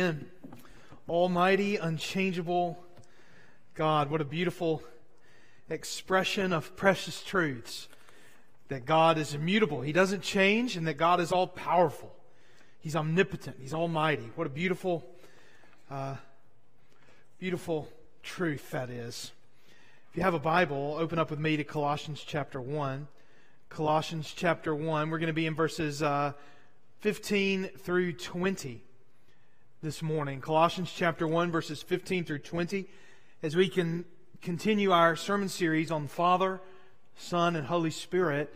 Amen. Almighty, unchangeable God, what a beautiful expression of precious truths. That God is immutable, He doesn't change, and that God is all powerful. He's omnipotent, He's almighty. What a beautiful, uh, beautiful truth that is. If you have a Bible, open up with me to Colossians chapter 1. Colossians chapter 1. We're going to be in verses uh, 15 through 20 this morning. Colossians chapter 1, verses 15 through 20, as we can continue our sermon series on Father, Son, and Holy Spirit.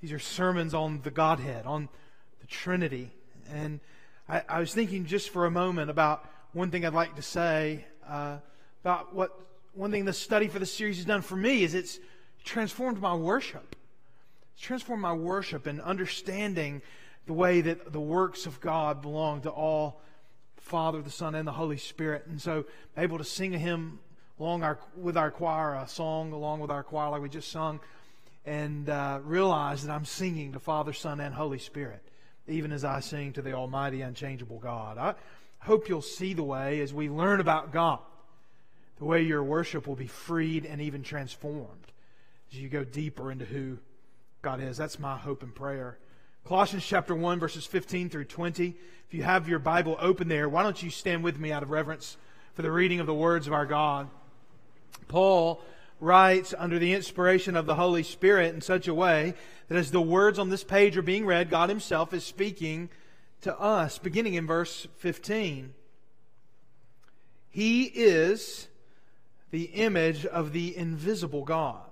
These are sermons on the Godhead, on the Trinity. And I, I was thinking just for a moment about one thing I'd like to say uh, about what one thing the study for the series has done for me is it's transformed my worship. It's transformed my worship and understanding the way that the works of God belong to all Father, the Son, and the Holy Spirit. And so, able to sing a hymn along our, with our choir, a song along with our choir, like we just sung, and uh, realize that I'm singing to Father, Son, and Holy Spirit, even as I sing to the Almighty, unchangeable God. I hope you'll see the way as we learn about God, the way your worship will be freed and even transformed as you go deeper into who God is. That's my hope and prayer. Colossians chapter 1, verses 15 through 20. If you have your Bible open there, why don't you stand with me out of reverence for the reading of the words of our God? Paul writes under the inspiration of the Holy Spirit in such a way that as the words on this page are being read, God Himself is speaking to us, beginning in verse 15. He is the image of the invisible God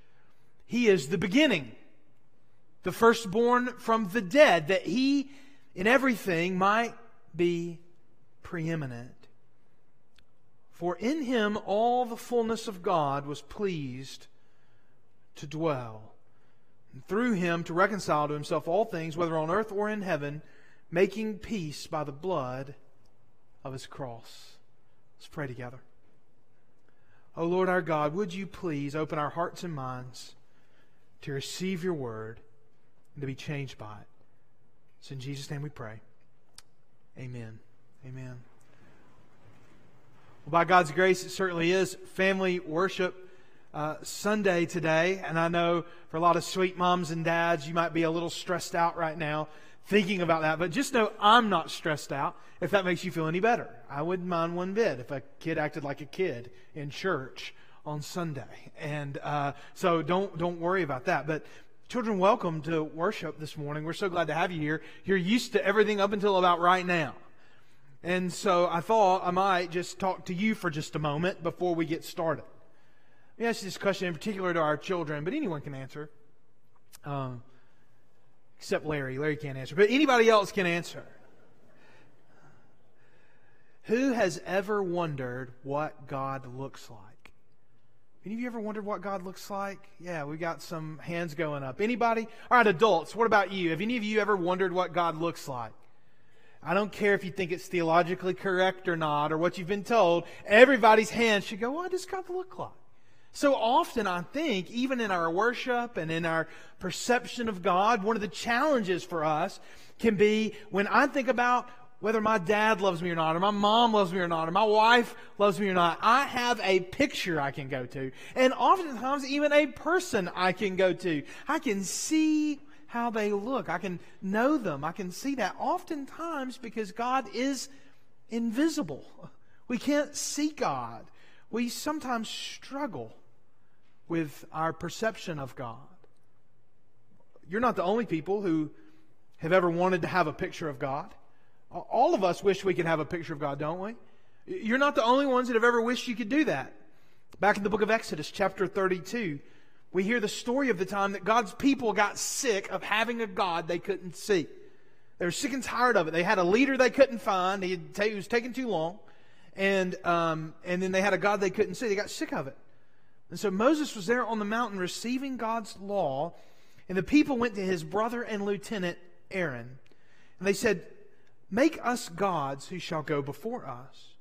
he is the beginning, the firstborn from the dead, that he in everything might be preeminent. For in him all the fullness of God was pleased to dwell. And through him to reconcile to himself all things, whether on earth or in heaven, making peace by the blood of his cross. Let's pray together. O Lord our God, would you please open our hearts and minds to receive your word and to be changed by it. It's in Jesus' name we pray. Amen. Amen. Well, by God's grace, it certainly is family worship uh, Sunday today. And I know for a lot of sweet moms and dads, you might be a little stressed out right now thinking about that. But just know I'm not stressed out if that makes you feel any better. I wouldn't mind one bit if a kid acted like a kid in church on Sunday. And uh, so don't, don't worry about that. But children, welcome to worship this morning. We're so glad to have you here. You're used to everything up until about right now. And so I thought I might just talk to you for just a moment before we get started. Let me ask this question in particular to our children, but anyone can answer. Um, except Larry. Larry can't answer, but anybody else can answer. Who has ever wondered what God looks like? Any of you ever wondered what God looks like? Yeah, we got some hands going up. Anybody? All right, adults, what about you? Have any of you ever wondered what God looks like? I don't care if you think it's theologically correct or not, or what you've been told. Everybody's hands should go, what does God look like? So often, I think, even in our worship and in our perception of God, one of the challenges for us can be when I think about whether my dad loves me or not, or my mom loves me or not, or my wife loves me or not, I have a picture I can go to. And oftentimes, even a person I can go to. I can see how they look. I can know them. I can see that. Oftentimes, because God is invisible, we can't see God. We sometimes struggle with our perception of God. You're not the only people who have ever wanted to have a picture of God. All of us wish we could have a picture of God, don't we? You're not the only ones that have ever wished you could do that. Back in the book of Exodus, chapter 32, we hear the story of the time that God's people got sick of having a God they couldn't see. They were sick and tired of it. They had a leader they couldn't find. He, he was taking too long. And, um, and then they had a God they couldn't see. They got sick of it. And so Moses was there on the mountain receiving God's law. And the people went to his brother and lieutenant, Aaron. And they said, Make us gods who shall go before us.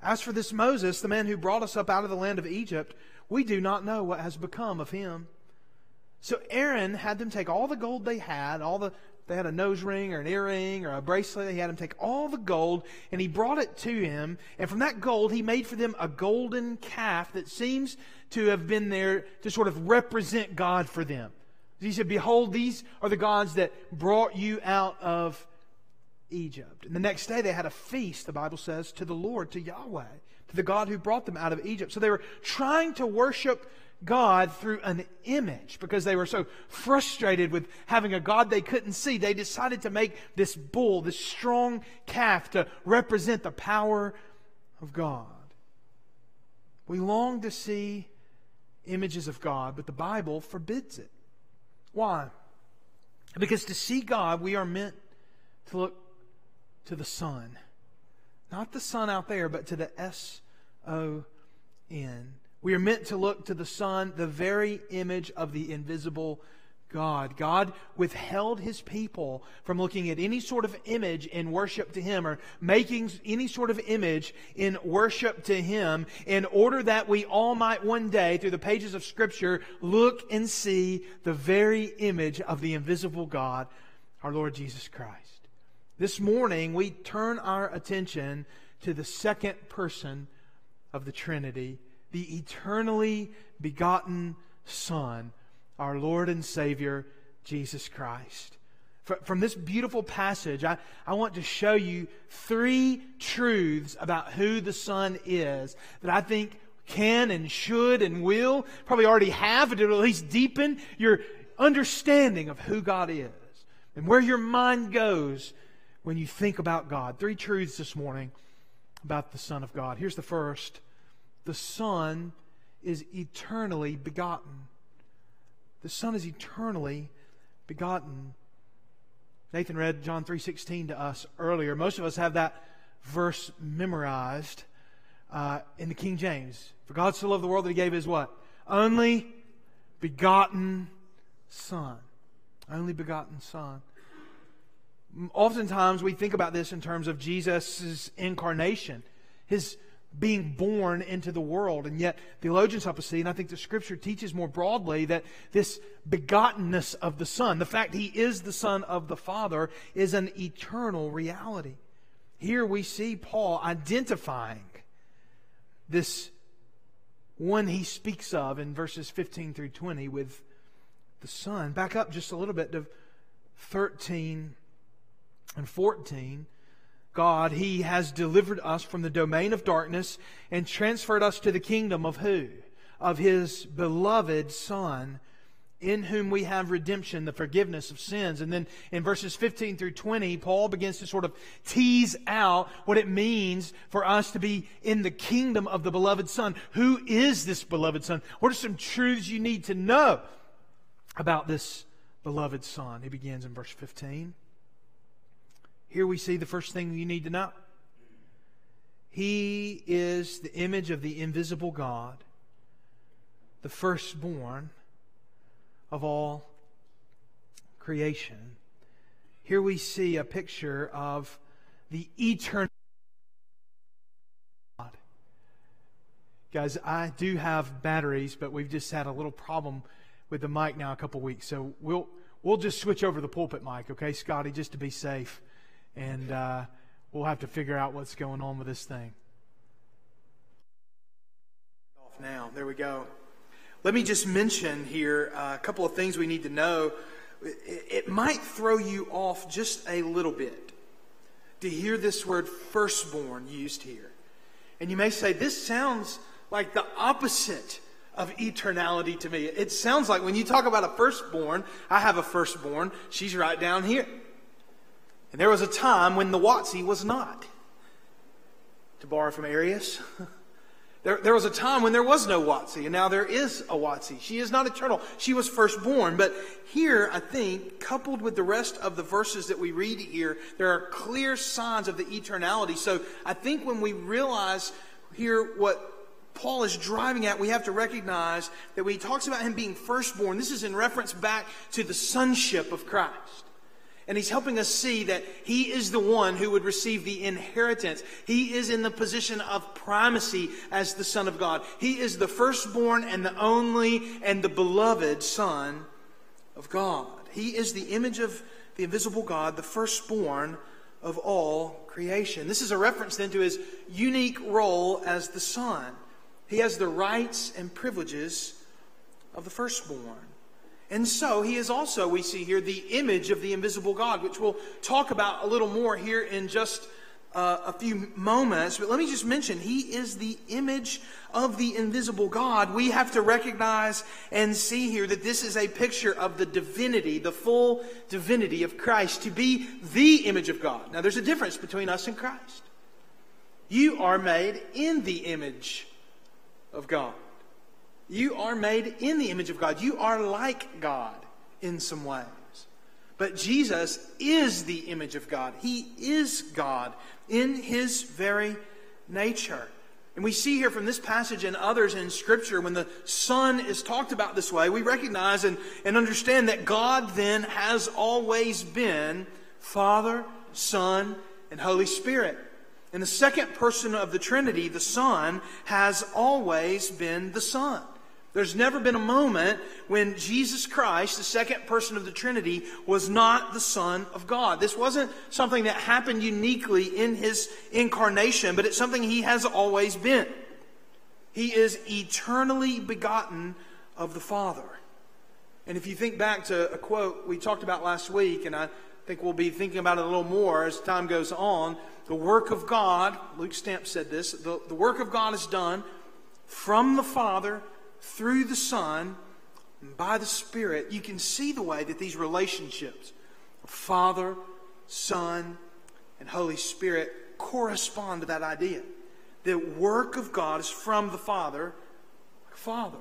As for this Moses, the man who brought us up out of the land of Egypt, we do not know what has become of him. So Aaron had them take all the gold they had, all the they had a nose ring or an earring or a bracelet. He had them take all the gold and he brought it to him. And from that gold, he made for them a golden calf that seems to have been there to sort of represent God for them. He said, Behold, these are the gods that brought you out of Egypt. And the next day they had a feast, the Bible says, to the Lord, to Yahweh, to the God who brought them out of Egypt. So they were trying to worship God through an image because they were so frustrated with having a God they couldn't see. They decided to make this bull, this strong calf, to represent the power of God. We long to see images of God, but the Bible forbids it. Why? Because to see God, we are meant to look to the Son. Not the Son out there, but to the S O N. We are meant to look to the Son, the very image of the invisible God. God withheld his people from looking at any sort of image in worship to him or making any sort of image in worship to him in order that we all might one day, through the pages of Scripture, look and see the very image of the invisible God, our Lord Jesus Christ. This morning, we turn our attention to the second person of the Trinity, the eternally begotten Son our Lord and Savior, Jesus Christ. From this beautiful passage, I, I want to show you three truths about who the Son is that I think can and should and will, probably already have, but it'll at least deepen your understanding of who God is and where your mind goes when you think about God. Three truths this morning about the Son of God. Here's the first the Son is eternally begotten. The Son is eternally begotten. Nathan read John 3:16 to us earlier. Most of us have that verse memorized uh, in the King James. For God so loved the world that he gave his what? Only begotten Son. Only begotten Son. Oftentimes we think about this in terms of Jesus' incarnation, his being born into the world. And yet, theologians help us see, and I think the scripture teaches more broadly, that this begottenness of the Son, the fact he is the Son of the Father, is an eternal reality. Here we see Paul identifying this one he speaks of in verses 15 through 20 with the Son. Back up just a little bit to 13 and 14. God, He has delivered us from the domain of darkness and transferred us to the kingdom of who? Of His beloved Son, in whom we have redemption, the forgiveness of sins. And then in verses 15 through 20, Paul begins to sort of tease out what it means for us to be in the kingdom of the beloved Son. Who is this beloved Son? What are some truths you need to know about this beloved Son? He begins in verse 15. Here we see the first thing you need to know. He is the image of the invisible God, the firstborn of all creation. Here we see a picture of the eternal God. Guys, I do have batteries, but we've just had a little problem with the mic now a couple weeks. So we'll we'll just switch over the pulpit mic, okay, Scotty, just to be safe and uh, we'll have to figure out what's going on with this thing. Off now. There we go. Let me just mention here uh, a couple of things we need to know. It might throw you off just a little bit to hear this word firstborn used here. And you may say, this sounds like the opposite of eternality to me. It sounds like when you talk about a firstborn, I have a firstborn, she's right down here. And there was a time when the WotC was not. To borrow from Arius, There, there was a time when there was no WotC, and now there is a WotC. She is not eternal. She was firstborn. But here, I think, coupled with the rest of the verses that we read here, there are clear signs of the eternality. So I think when we realize here what Paul is driving at, we have to recognize that when he talks about him being firstborn, this is in reference back to the sonship of Christ. And he's helping us see that he is the one who would receive the inheritance. He is in the position of primacy as the Son of God. He is the firstborn and the only and the beloved Son of God. He is the image of the invisible God, the firstborn of all creation. This is a reference then to his unique role as the Son. He has the rights and privileges of the firstborn. And so he is also, we see here, the image of the invisible God, which we'll talk about a little more here in just uh, a few moments. But let me just mention, he is the image of the invisible God. We have to recognize and see here that this is a picture of the divinity, the full divinity of Christ, to be the image of God. Now, there's a difference between us and Christ. You are made in the image of God. You are made in the image of God. You are like God in some ways. But Jesus is the image of God. He is God in his very nature. And we see here from this passage and others in Scripture, when the Son is talked about this way, we recognize and, and understand that God then has always been Father, Son, and Holy Spirit. And the second person of the Trinity, the Son, has always been the Son. There's never been a moment when Jesus Christ, the second person of the Trinity, was not the Son of God. This wasn't something that happened uniquely in his incarnation, but it's something he has always been. He is eternally begotten of the Father. And if you think back to a quote we talked about last week, and I think we'll be thinking about it a little more as time goes on, the work of God, Luke Stamp said this, the, the work of God is done from the Father through the Son, and by the Spirit, you can see the way that these relationships of Father, Son, and Holy Spirit correspond to that idea. The work of God is from the Father, Father,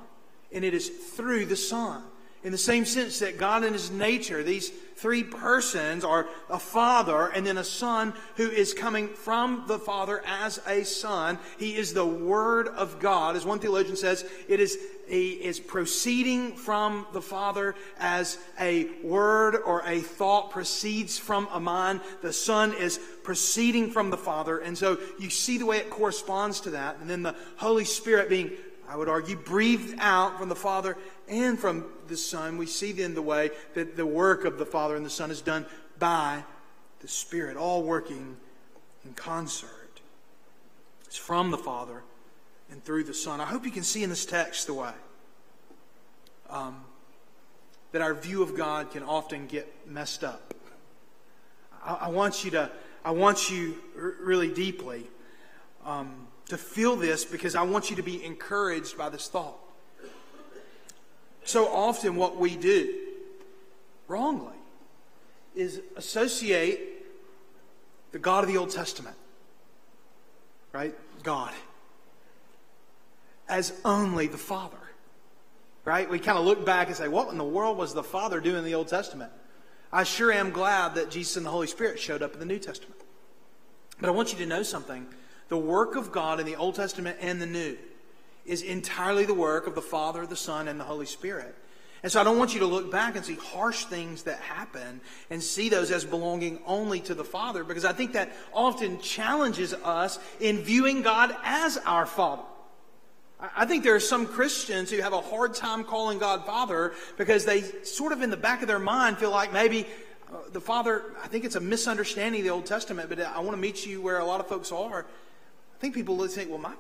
and it is through the Son in the same sense that God in His nature, these three persons are a father and then a son who is coming from the father as a son. He is the Word of God. As one theologian says, it is, a, is proceeding from the father as a word or a thought proceeds from a mind. The son is proceeding from the father. And so you see the way it corresponds to that. And then the Holy Spirit being I would argue, breathed out from the Father and from the Son. We see then the way that the work of the Father and the Son is done by the Spirit, all working in concert. It's from the Father and through the Son. I hope you can see in this text the way um, that our view of God can often get messed up. I, I want you to, I want you r- really deeply. Um, to feel this because I want you to be encouraged by this thought. So often, what we do wrongly is associate the God of the Old Testament, right? God, as only the Father, right? We kind of look back and say, what in the world was the Father doing in the Old Testament? I sure am glad that Jesus and the Holy Spirit showed up in the New Testament. But I want you to know something the work of God in the Old Testament and the New is entirely the work of the Father, the Son, and the Holy Spirit. And so I don't want you to look back and see harsh things that happen and see those as belonging only to the Father, because I think that often challenges us in viewing God as our Father. I think there are some Christians who have a hard time calling God Father because they sort of in the back of their mind feel like maybe uh, the Father, I think it's a misunderstanding of the Old Testament, but I want to meet you where a lot of folks are think people would think, well, my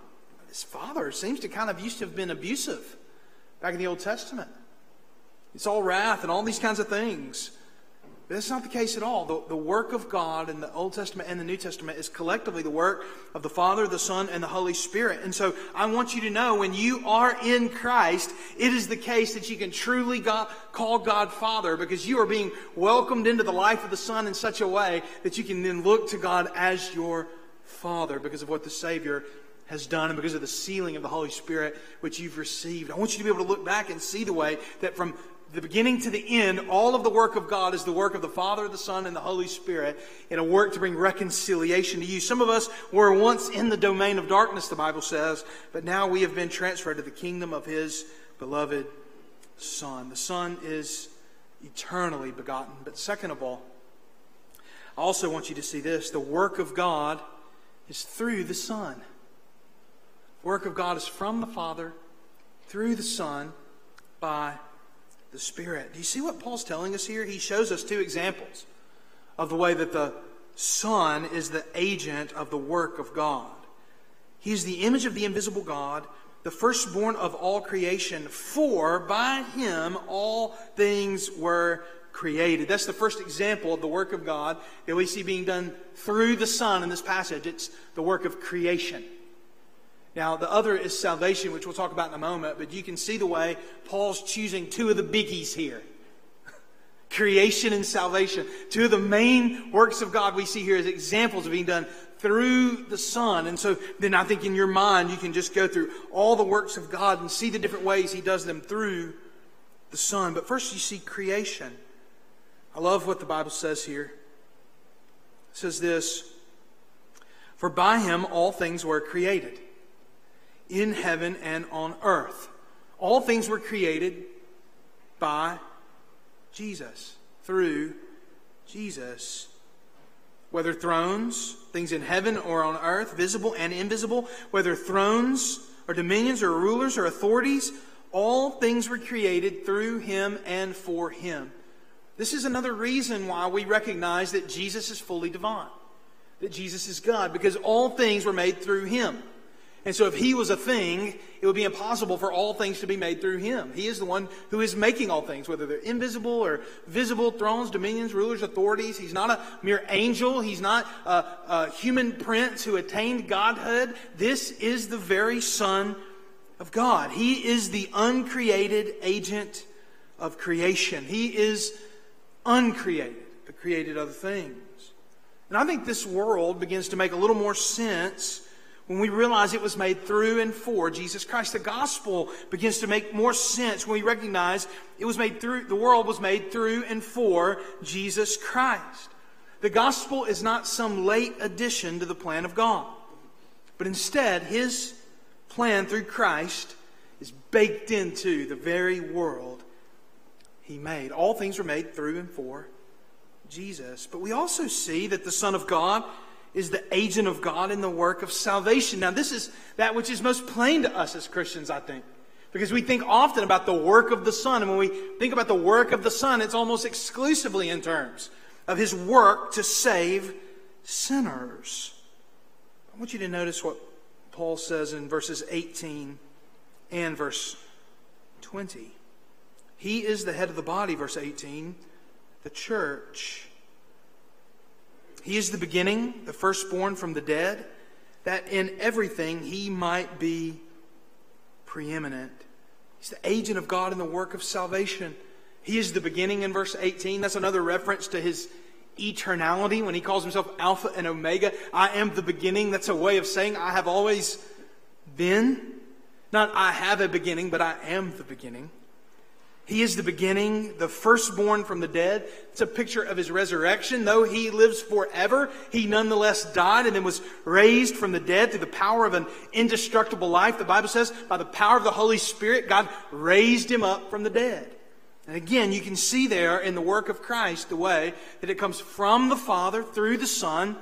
his father seems to kind of used to have been abusive back in the Old Testament. It's all wrath and all these kinds of things. But that's not the case at all. The, the work of God in the Old Testament and the New Testament is collectively the work of the Father, the Son, and the Holy Spirit. And so I want you to know when you are in Christ, it is the case that you can truly God, call God Father because you are being welcomed into the life of the Son in such a way that you can then look to God as your Father because of what the Savior has done and because of the sealing of the Holy Spirit which you've received. I want you to be able to look back and see the way that from the beginning to the end, all of the work of God is the work of the Father, the Son, and the Holy Spirit in a work to bring reconciliation to you. Some of us were once in the domain of darkness, the Bible says, but now we have been transferred to the kingdom of His beloved Son. The Son is eternally begotten. But second of all, I also want you to see this the work of God is through the Son. The work of God is from the Father through the Son by the Spirit. Do you see what Paul's telling us here? He shows us two examples of the way that the Son is the agent of the work of God. He is the image of the invisible God, the firstborn of all creation, for by him all things were created. That's the first example of the work of God that we see being done through the Son in this passage. It's the work of creation. Now, the other is salvation, which we'll talk about in a moment, but you can see the way Paul's choosing two of the biggies here creation and salvation. Two of the main works of God we see here as examples of being done through the Son. And so then I think in your mind, you can just go through all the works of God and see the different ways He does them through the Son. But first, you see creation. I love what the Bible says here. It says this For by Him all things were created in heaven and on earth. All things were created by Jesus, through Jesus. Whether thrones, things in heaven or on earth, visible and invisible, whether thrones or dominions or rulers or authorities, all things were created through him and for him. This is another reason why we recognize that Jesus is fully divine, that Jesus is God, because all things were made through him. And so, if he was a thing, it would be impossible for all things to be made through him. He is the one who is making all things, whether they're invisible or visible, thrones, dominions, rulers, authorities. He's not a mere angel. He's not a, a human prince who attained godhood. This is the very Son of God. He is the uncreated agent of creation. He is uncreated, but created other things. And I think this world begins to make a little more sense when we realize it was made through and for Jesus Christ. The gospel begins to make more sense when we recognize it was made through, the world was made through and for Jesus Christ. The gospel is not some late addition to the plan of God, but instead, his plan through Christ is baked into the very world he made. All things were made through and for Jesus. But we also see that the Son of God is the agent of God in the work of salvation. Now, this is that which is most plain to us as Christians, I think. Because we think often about the work of the Son. And when we think about the work of the Son, it's almost exclusively in terms of his work to save sinners. I want you to notice what Paul says in verses 18 and verse 20. He is the head of the body, verse 18, the church. He is the beginning, the firstborn from the dead, that in everything he might be preeminent. He's the agent of God in the work of salvation. He is the beginning in verse 18. That's another reference to his eternality when he calls himself Alpha and Omega. I am the beginning. That's a way of saying I have always been. Not I have a beginning, but I am the beginning. He is the beginning, the firstborn from the dead. It's a picture of his resurrection. Though he lives forever, he nonetheless died and then was raised from the dead through the power of an indestructible life. The Bible says, by the power of the Holy Spirit, God raised him up from the dead. And again, you can see there in the work of Christ the way that it comes from the Father through the Son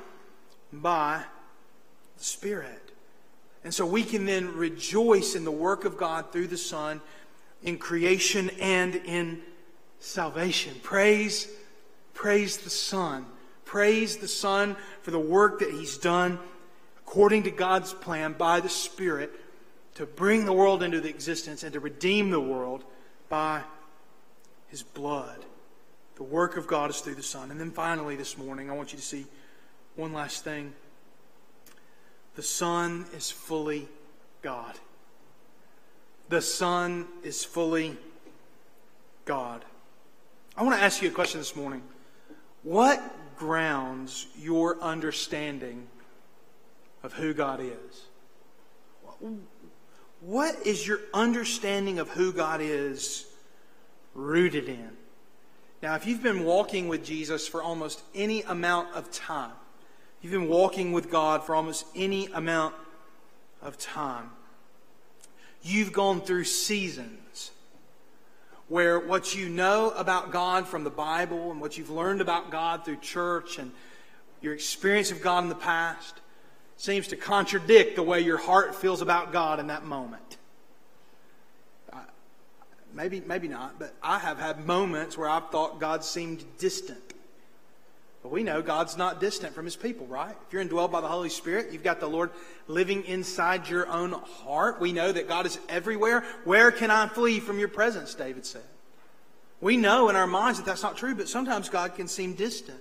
by the Spirit. And so we can then rejoice in the work of God through the Son in creation and in salvation. Praise, praise the Son. Praise the Son for the work that He's done according to God's plan by the Spirit to bring the world into the existence and to redeem the world by His blood. The work of God is through the Son. And then finally, this morning, I want you to see one last thing. The Son is fully God the Son is fully God. I want to ask you a question this morning. What grounds your understanding of who God is? What is your understanding of who God is rooted in? Now, if you've been walking with Jesus for almost any amount of time, you've been walking with God for almost any amount of time, you've gone through seasons where what you know about God from the Bible and what you've learned about God through church and your experience of God in the past seems to contradict the way your heart feels about God in that moment. Maybe, maybe not, but I have had moments where I've thought God seemed distant. But we know God's not distant from his people, right? If you're indwelled by the Holy Spirit, you've got the Lord living inside your own heart. We know that God is everywhere. Where can I flee from your presence, David said. We know in our minds that that's not true, but sometimes God can seem distant.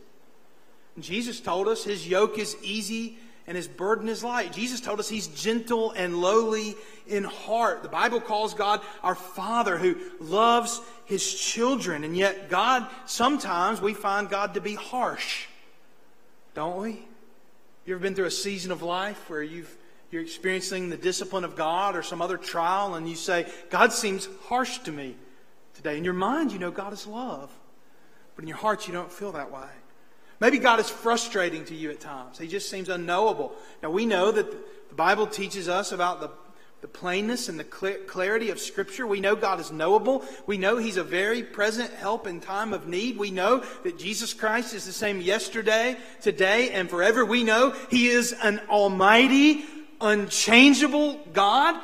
Jesus told us his yoke is easy and his burden is light. Jesus told us he's gentle and lowly in heart. The Bible calls God our Father who loves his children, and yet God, sometimes we find God to be harsh, don't we? You ever been through a season of life where you've you're experiencing the discipline of God or some other trial, and you say, God seems harsh to me today. In your mind, you know God is love, but in your heart, you don't feel that way. Maybe God is frustrating to you at times. He just seems unknowable. Now, we know that the Bible teaches us about the, the plainness and the clarity of Scripture. We know God is knowable. We know He's a very present help in time of need. We know that Jesus Christ is the same yesterday, today, and forever. We know He is an almighty, unchangeable God.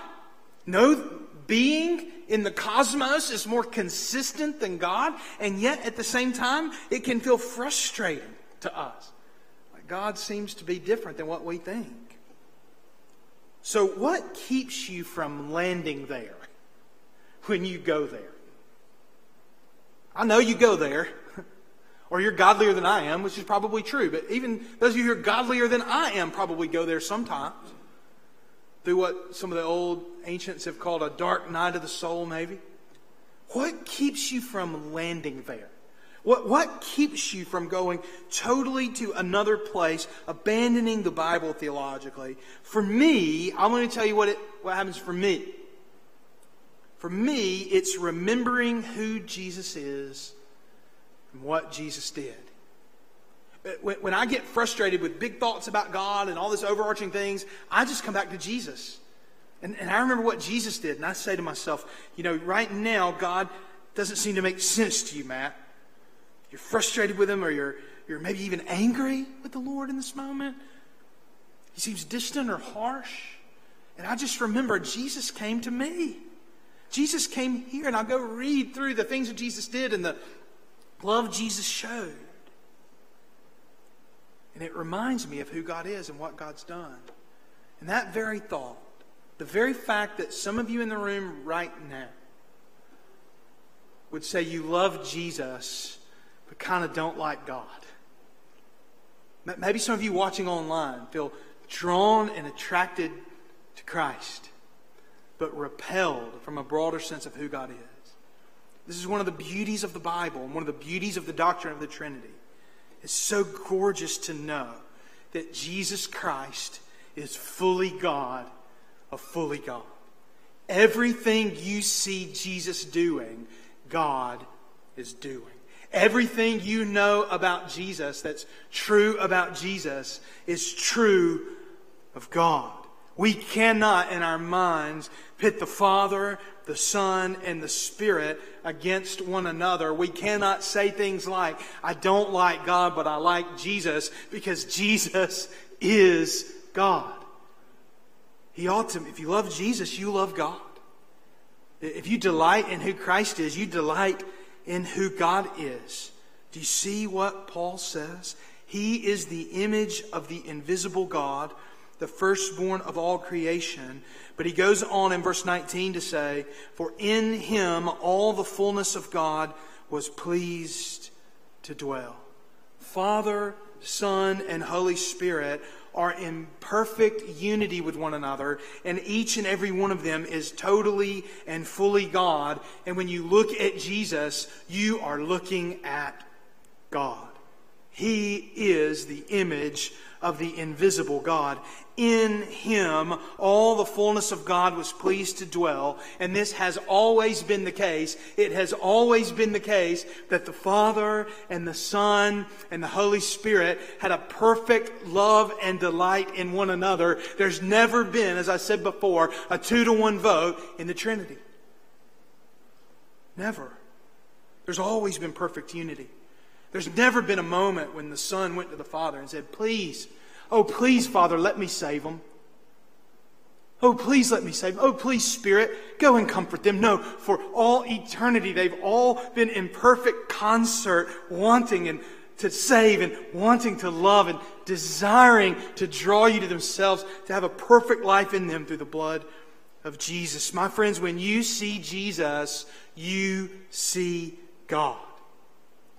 No being in the cosmos is more consistent than God, and yet at the same time, it can feel frustrating to us. God seems to be different than what we think. So, what keeps you from landing there when you go there? I know you go there, or you're godlier than I am, which is probably true, but even those of you who are godlier than I am probably go there sometimes. Through what some of the old ancients have called a dark night of the soul, maybe. What keeps you from landing there? What, what keeps you from going totally to another place, abandoning the Bible theologically? For me, I'm going to tell you what, it, what happens for me. For me, it's remembering who Jesus is and what Jesus did. When, I get frustrated with big thoughts about God and all this overarching things, I just come back to Jesus. And, and I remember what Jesus did, and I say to myself, you know, right now, God doesn't seem to make sense to you, Matt you're frustrated with him or you're, you're maybe even angry with the Lord in this moment. He seems distant or harsh. And I just remember Jesus came to me. Jesus came here, and I'll go read through the things that Jesus did and the love Jesus showed. And it reminds me of who God is and what God's done. And that very thought, the very fact that some of you in the room right now would say you love Jesus kind of don't like God. Maybe some of you watching online feel drawn and attracted to Christ, but repelled from a broader sense of who God is. This is one of the beauties of the Bible and one of the beauties of the doctrine of the Trinity. It's so gorgeous to know that Jesus Christ is fully God a fully God. Everything you see Jesus doing, God is doing. Everything you know about Jesus that's true about Jesus is true of God. We cannot, in our minds, pit the Father, the Son, and the Spirit against one another. We cannot say things like, I don't like God, but I like Jesus, because Jesus is God. He ought to, if you love Jesus, you love God. If you delight in who Christ is, you delight in who God is. Do you see what Paul says? He is the image of the invisible God, the firstborn of all creation. But he goes on in verse 19 to say, For in him all the fullness of God was pleased to dwell. Father, Son, and Holy Spirit are in perfect unity with one another, and each and every one of them is totally and fully God. And when you look at Jesus, you are looking at God. He is the image of the invisible God. In him, all the fullness of God was pleased to dwell, and this has always been the case. It has always been the case that the Father and the Son and the Holy Spirit had a perfect love and delight in one another. There's never been, as I said before, a two to one vote in the Trinity. Never. There's always been perfect unity. There's never been a moment when the Son went to the Father and said, Please, oh, please, Father, let me save them. Oh, please let me save them. Oh, please, Spirit, go and comfort them. No, for all eternity, they've all been in perfect concert, wanting and to save and wanting to love and desiring to draw you to themselves, to have a perfect life in them through the blood of Jesus. My friends, when you see Jesus, you see God.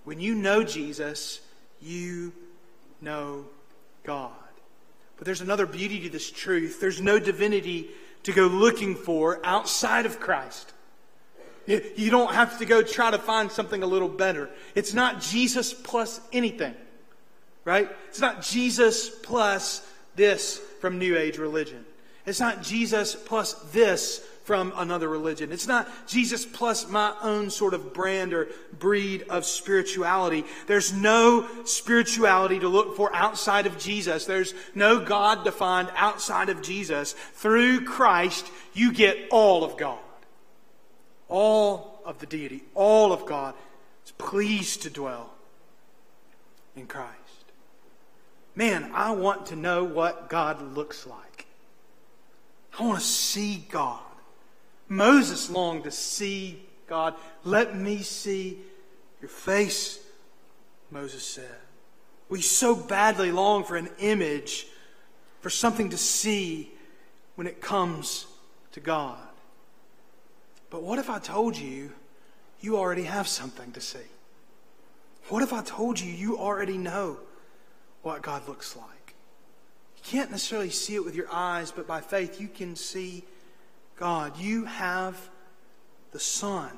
When you know Jesus, you know God. But there's another beauty to this truth. There's no divinity to go looking for outside of Christ. You don't have to go try to find something a little better. It's not Jesus plus anything, right? It's not Jesus plus this from New Age religion. It's not Jesus plus this from another religion. It's not Jesus plus my own sort of brand or breed of spirituality. There's no spirituality to look for outside of Jesus. There's no God defined outside of Jesus. Through Christ, you get all of God. All of the deity, all of God is pleased to dwell in Christ. Man, I want to know what God looks like. I want to see God. Moses longed to see God. Let me see your face, Moses said. We so badly long for an image, for something to see when it comes to God. But what if I told you you already have something to see? What if I told you you already know what God looks like? You can't necessarily see it with your eyes, but by faith you can see God. You have the Son.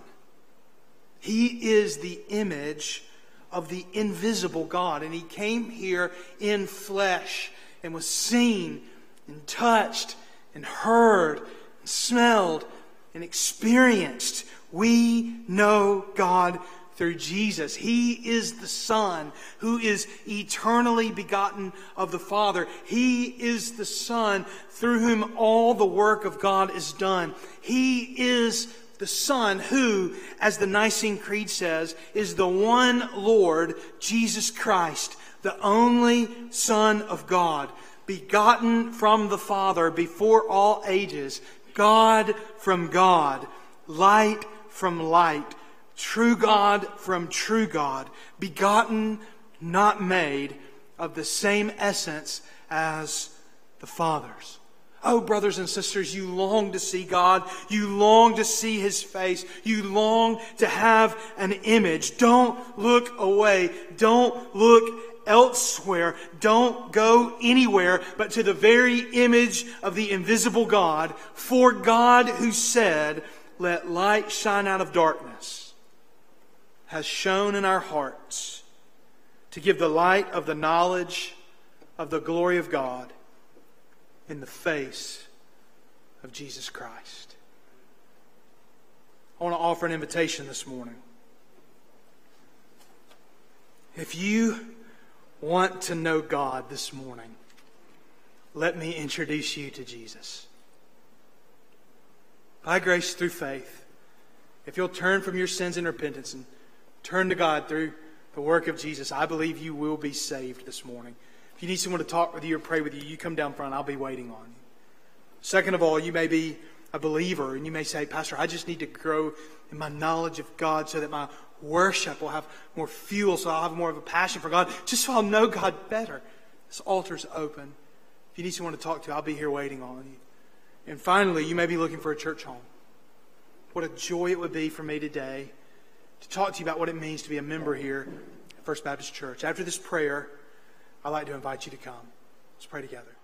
He is the image of the invisible God. And He came here in flesh and was seen and touched and heard and smelled and experienced. We know God through Jesus. He is the Son who is eternally begotten of the Father. He is the Son through whom all the work of God is done. He is the Son who, as the Nicene Creed says, is the one Lord, Jesus Christ, the only Son of God, begotten from the Father before all ages, God from God, light from light true God from true God, begotten, not made, of the same essence as the Father's. Oh, brothers and sisters, you long to see God. You long to see His face. You long to have an image. Don't look away. Don't look elsewhere. Don't go anywhere but to the very image of the invisible God. For God who said, let light shine out of darkness has shone in our hearts to give the light of the knowledge of the glory of God in the face of Jesus Christ. I want to offer an invitation this morning. If you want to know God this morning, let me introduce you to Jesus. By grace through faith, if you'll turn from your sins in repentance and turn to God through the work of Jesus, I believe you will be saved this morning. If you need someone to talk with you or pray with you, you come down front. I'll be waiting on you. Second of all, you may be a believer and you may say, Pastor, I just need to grow in my knowledge of God so that my worship will have more fuel, so I'll have more of a passion for God, just so I'll know God better. This altar's open. If you need someone to talk to, I'll be here waiting on you. And finally, you may be looking for a church home. What a joy it would be for me today to talk to you about what it means to be a member here at First Baptist Church. After this prayer, I'd like to invite you to come. Let's pray together.